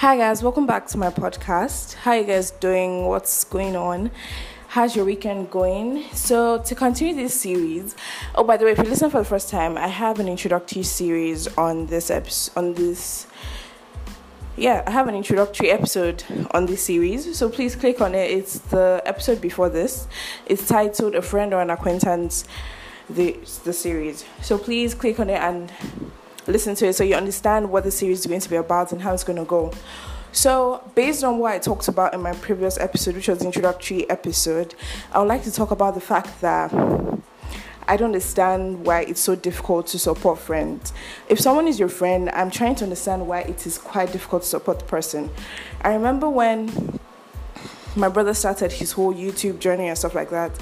Hi guys, welcome back to my podcast. How you guys doing? What's going on? How's your weekend going? So to continue this series, oh by the way, if you listen for the first time, I have an introductory series on this episode on this yeah, I have an introductory episode on this series, so please click on it. It's the episode before this. It's titled "A Friend or an Acquaintance." The the series. So please click on it and listen to it so you understand what the series is going to be about and how it's going to go. So, based on what I talked about in my previous episode, which was the introductory episode, I would like to talk about the fact that I don't understand why it's so difficult to support friends. If someone is your friend, I'm trying to understand why it is quite difficult to support the person. I remember when my brother started his whole YouTube journey and stuff like that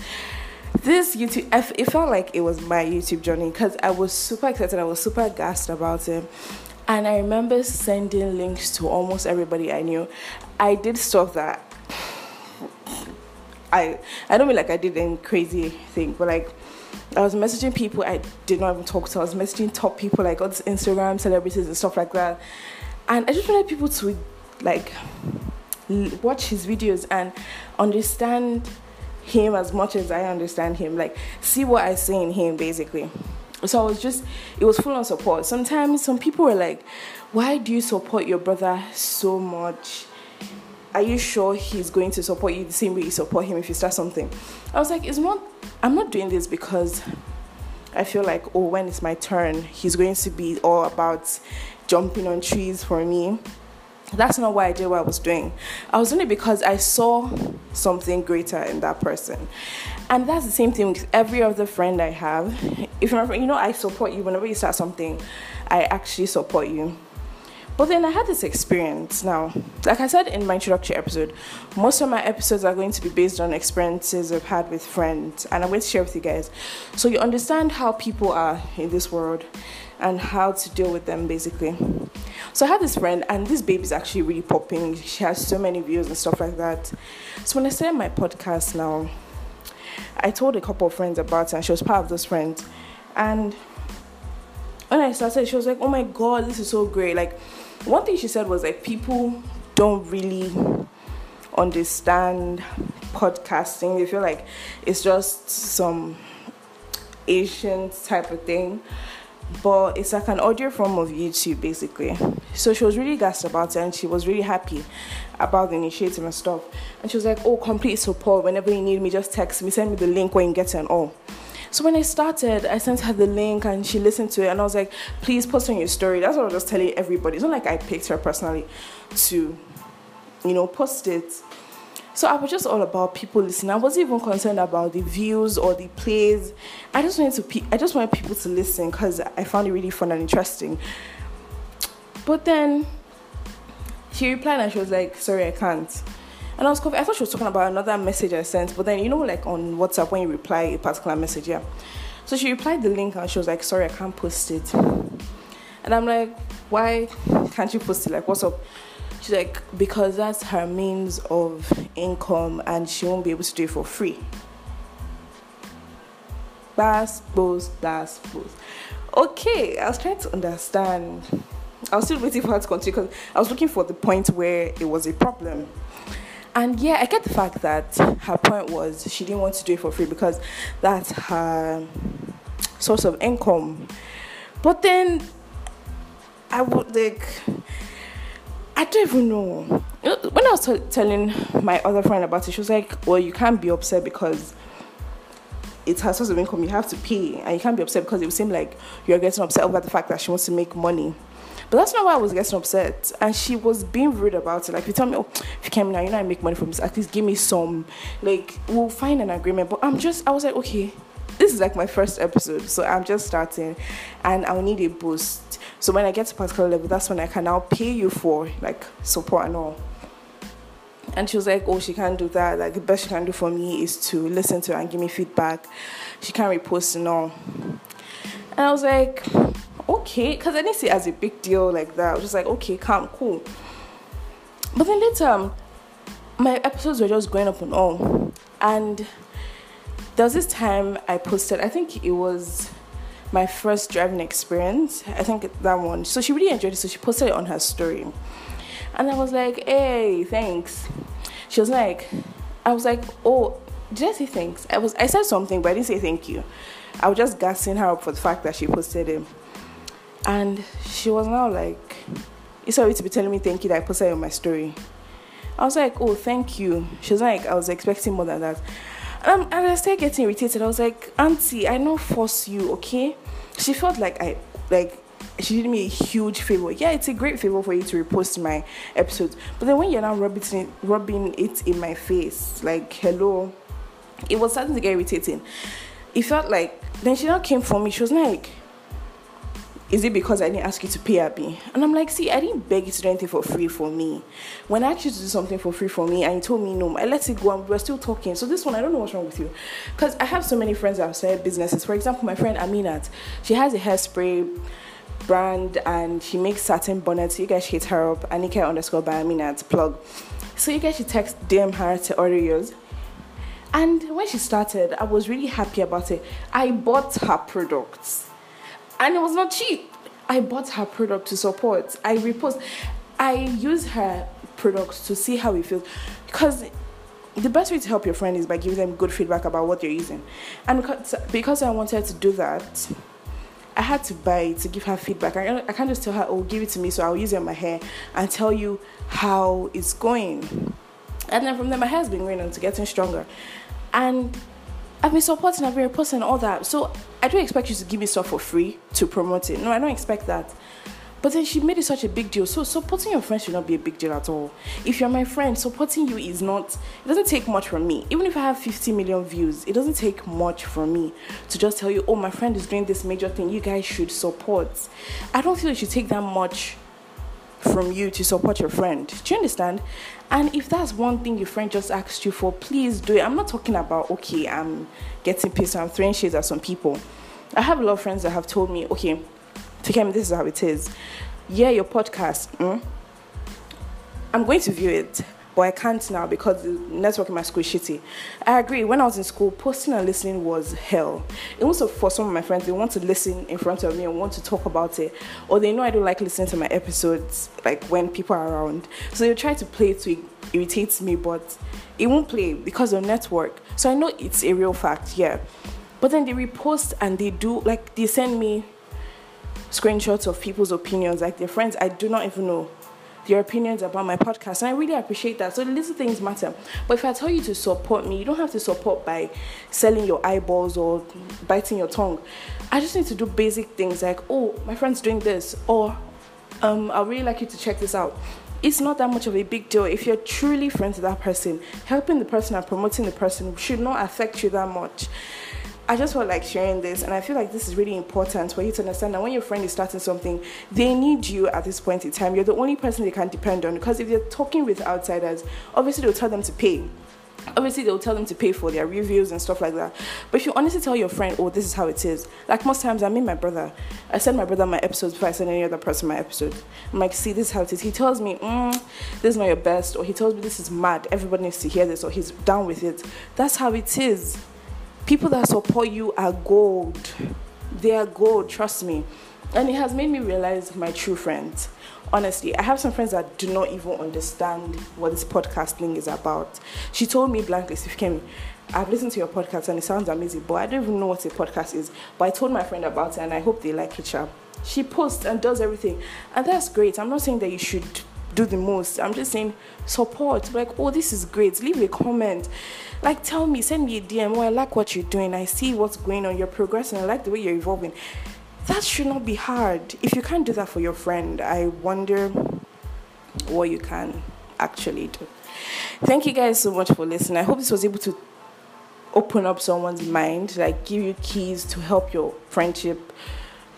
this YouTube, it felt like it was my YouTube journey because I was super excited. I was super gassed about it. And I remember sending links to almost everybody I knew. I did stuff that I I don't mean like I did any crazy thing, but like I was messaging people I did not even talk to. I was messaging top people like on Instagram celebrities and stuff like that. And I just wanted people to like watch his videos and understand him as much as I understand him. Like, see what I see in him, basically. So I was just, it was full on support. Sometimes some people were like, why do you support your brother so much? Are you sure he's going to support you the same way you support him if you start something? I was like, it's not, I'm not doing this because I feel like, oh, when it's my turn, he's going to be all about jumping on trees for me that's not why I did what I was doing. I was doing it because I saw something greater in that person. And that's the same thing with every other friend I have. If you're, you know, I support you whenever you start something, I actually support you. But then I had this experience now. Like I said in my introductory episode, most of my episodes are going to be based on experiences I've had with friends, and I'm going to share with you guys. So you understand how people are in this world and how to deal with them basically. So I had this friend, and this baby is actually really popping. She has so many views and stuff like that. So when I started my podcast now, I told a couple of friends about it, and she was part of those friends. And when I started, she was like, "Oh my god, this is so great!" Like one thing she said was like, people don't really understand podcasting. They feel like it's just some Asian type of thing but it's like an audio form of YouTube basically. So she was really gassed about it and she was really happy about the initiative and stuff. And she was like, Oh, complete support. Whenever you need me, just text me, send me the link when you get it and all. So when I started, I sent her the link and she listened to it and I was like, please post on your story. That's what I was just telling everybody. It's not like I picked her personally to, you know, post it. So I was just all about people listening. I wasn't even concerned about the views or the plays. I just wanted to pe- I just wanted people to listen because I found it really fun and interesting. But then she replied and she was like, "Sorry, I can't." And I was confused. I thought she was talking about another message I sent. But then you know, like on WhatsApp when you reply a particular message, yeah. So she replied the link and she was like, "Sorry, I can't post it." And I'm like, "Why can't you post it? Like, what's up?" Like, because that's her means of income and she won't be able to do it for free. That's both, that's both. Okay, I was trying to understand. I was still waiting for her to continue because I was looking for the point where it was a problem. And yeah, I get the fact that her point was she didn't want to do it for free because that's her source of income. But then I would like I don't even know. When I was t- telling my other friend about it, she was like, "Well, you can't be upset because it's her source of income. You have to pay, and you can't be upset because it would seem like you're getting upset over the fact that she wants to make money." But that's not why I was getting upset. And she was being rude about it. Like, if you tell me, oh, if you came now, you know I make money from this, at least give me some. Like, we'll find an agreement. But I'm just, I was like, okay, this is like my first episode, so I'm just starting and I'll need a boost. So when I get to particular level, that's when I can now pay you for like support and all. And she was like, Oh, she can't do that. Like the best she can do for me is to listen to her and give me feedback. She can't repost and all. And I was like, okay, because I didn't see it as a big deal like that. I was just like, okay, calm, cool. But then later, um, my episodes were just going up and all. And there was this time I posted, I think it was my first driving experience. I think that one. So she really enjoyed it. So she posted it on her story. And I was like, hey, thanks. She was like, I was like, oh, did I say thanks? I was I said something, but I didn't say thank you. I was just gassing her up for the fact that she posted it. And she was now like, it's sorry to be telling me thank you that I posted on my story. I was like, oh, thank you. She was like, I was expecting more than that. Um, and I started getting irritated. I was like, Auntie, I don't force you, okay? She felt like I, like, she did me a huge favor. Yeah, it's a great favor for you to repost my episodes. But then when you're now rubbing rubbing it in my face, like, hello, it was starting to get irritating. It felt like, then she now came for me. She was like, is it because I didn't ask you to pay Abby? And I'm like, see, I didn't beg you to do anything for free for me. When I asked you to do something for free for me and you told me no, I let it go and we are still talking. So this one, I don't know what's wrong with you. Because I have so many friends started businesses. For example, my friend Aminat, she has a hairspray brand and she makes satin bonnets. You guys hit her up, Anika underscore by Aminat plug. So you guys should text DM her to order yours. And when she started, I was really happy about it. I bought her products and it was not cheap. I bought her product to support. I repost. I use her products to see how it feels because the best way to help your friend is by giving them good feedback about what you're using. And because, because I wanted to do that, I had to buy to give her feedback. I, I can't just tell her, oh, give it to me so I'll use it on my hair and tell you how it's going. And then from there, my hair's been growing and it's getting stronger. And I've been supporting, I've been reposting all that. So I don't expect you to give me stuff for free to promote it. No, I don't expect that. But then she made it such a big deal. So supporting your friend should not be a big deal at all. If you're my friend, supporting you is not it doesn't take much from me. Even if I have 50 million views, it doesn't take much from me to just tell you, oh my friend is doing this major thing, you guys should support. I don't feel it should take that much from you to support your friend. Do you understand? And if that's one thing your friend just asked you for, please do it. I'm not talking about, okay, I'm getting pissed, I'm throwing shades at some people. I have a lot of friends that have told me, okay, Fikemi, this is how it is. Yeah, your podcast, mm, I'm going to view it but I can't now because the network in my school is shitty. I agree. When I was in school, posting and listening was hell. It was for some of my friends, they want to listen in front of me and want to talk about it, or they know I don't like listening to my episodes like when people are around. So they try to play it to irritate me, but it won't play because of network. So I know it's a real fact, yeah. But then they repost and they do like they send me screenshots of people's opinions, like their friends I do not even know your opinions about my podcast. And I really appreciate that. So the little things matter. But if I tell you to support me, you don't have to support by selling your eyeballs or biting your tongue. I just need to do basic things like, oh, my friend's doing this, or um, I really like you to check this out. It's not that much of a big deal. If you're truly friends with that person, helping the person and promoting the person should not affect you that much. I just felt like sharing this, and I feel like this is really important for you to understand that when your friend is starting something, they need you at this point in time. You're the only person they can depend on because if they're talking with outsiders, obviously they'll tell them to pay. Obviously they'll tell them to pay for their reviews and stuff like that. But if you honestly tell your friend oh this is how it is like most times i mean my brother i send my brother my episodes before i send any other person my episode. I'm like see this is how it is. He tells me mm, this is not your best or he tells me this is mad. Everybody needs to hear this or he's down with it. That's how it is people that support you are gold. They are gold, trust me. And it has made me realize my true friends. Honestly, I have some friends that do not even understand what this podcast thing is about. She told me blankly, Sifkemi, I've listened to your podcast and it sounds amazing, but I don't even know what a podcast is. But I told my friend about it and I hope they like it. She posts and does everything. And that's great. I'm not saying that you should do the most. I'm just saying support. Like, oh, this is great. Leave a comment. Like, tell me, send me a DM. Oh, I like what you're doing. I see what's going on. You're progressing. I like the way you're evolving. That should not be hard. If you can't do that for your friend, I wonder what you can actually do. Thank you guys so much for listening. I hope this was able to open up someone's mind, like give you keys to help your friendship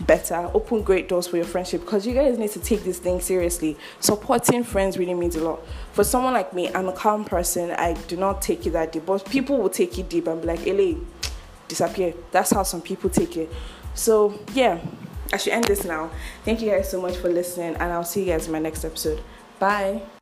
better, open great doors for your friendship because you guys need to take this thing seriously. Supporting friends really means a lot. For someone like me, I'm a calm person. I do not take it that deep, but people will take it deep and be like, "Ele, disappear." That's how some people take it. So yeah, I should end this now. Thank you guys so much for listening, and I'll see you guys in my next episode. Bye.